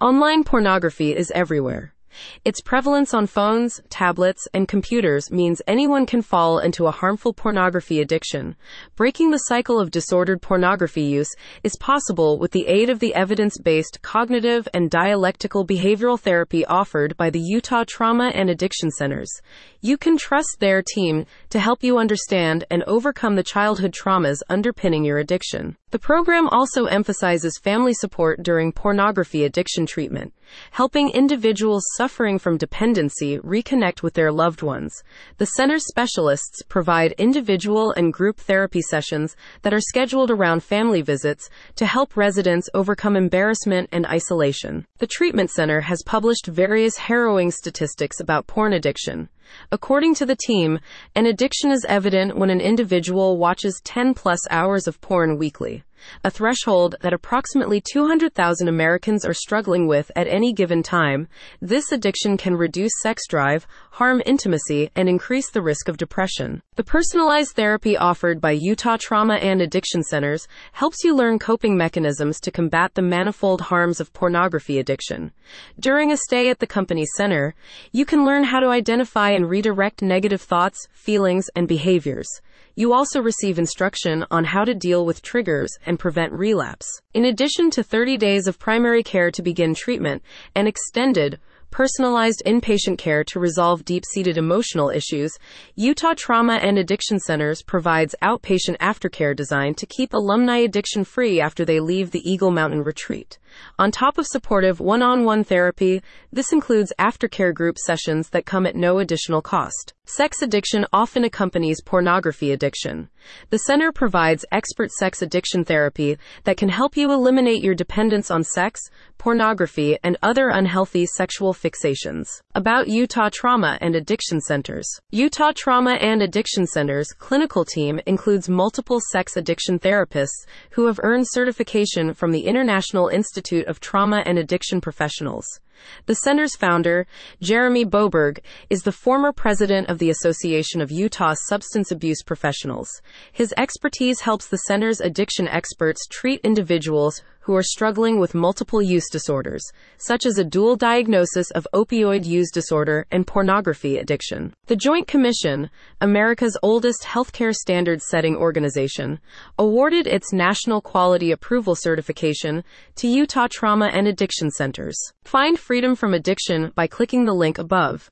Online pornography is everywhere. Its prevalence on phones, tablets, and computers means anyone can fall into a harmful pornography addiction. Breaking the cycle of disordered pornography use is possible with the aid of the evidence based cognitive and dialectical behavioral therapy offered by the Utah Trauma and Addiction Centers. You can trust their team to help you understand and overcome the childhood traumas underpinning your addiction. The program also emphasizes family support during pornography addiction treatment, helping individuals suffering from dependency reconnect with their loved ones. The center's specialists provide individual and group therapy sessions that are scheduled around family visits to help residents overcome embarrassment and isolation. The treatment center has published various harrowing statistics about porn addiction. According to the team, an addiction is evident when an individual watches 10 plus hours of porn weekly a threshold that approximately 200,000 Americans are struggling with at any given time. This addiction can reduce sex drive, harm intimacy, and increase the risk of depression. The personalized therapy offered by Utah Trauma and Addiction Centers helps you learn coping mechanisms to combat the manifold harms of pornography addiction. During a stay at the company's center, you can learn how to identify and redirect negative thoughts, feelings, and behaviors. You also receive instruction on how to deal with triggers and prevent relapse. In addition to 30 days of primary care to begin treatment and extended personalized inpatient care to resolve deep-seated emotional issues, Utah Trauma and Addiction Centers provides outpatient aftercare designed to keep alumni addiction-free after they leave the Eagle Mountain Retreat. On top of supportive one-on-one therapy, this includes aftercare group sessions that come at no additional cost. Sex addiction often accompanies pornography addiction. The center provides expert sex addiction therapy that can help you eliminate your dependence on sex, pornography, and other unhealthy sexual fixations. About Utah Trauma and Addiction Centers. Utah Trauma and Addiction Centers clinical team includes multiple sex addiction therapists who have earned certification from the International Institute of Trauma and Addiction Professionals. The center's founder, Jeremy Boberg, is the former president of the Association of Utah Substance Abuse Professionals. His expertise helps the center's addiction experts treat individuals who are struggling with multiple use disorders, such as a dual diagnosis of opioid use disorder and pornography addiction. The Joint Commission, America's oldest healthcare standards setting organization, awarded its National Quality Approval certification to Utah Trauma and Addiction Centers. Find freedom from addiction by clicking the link above.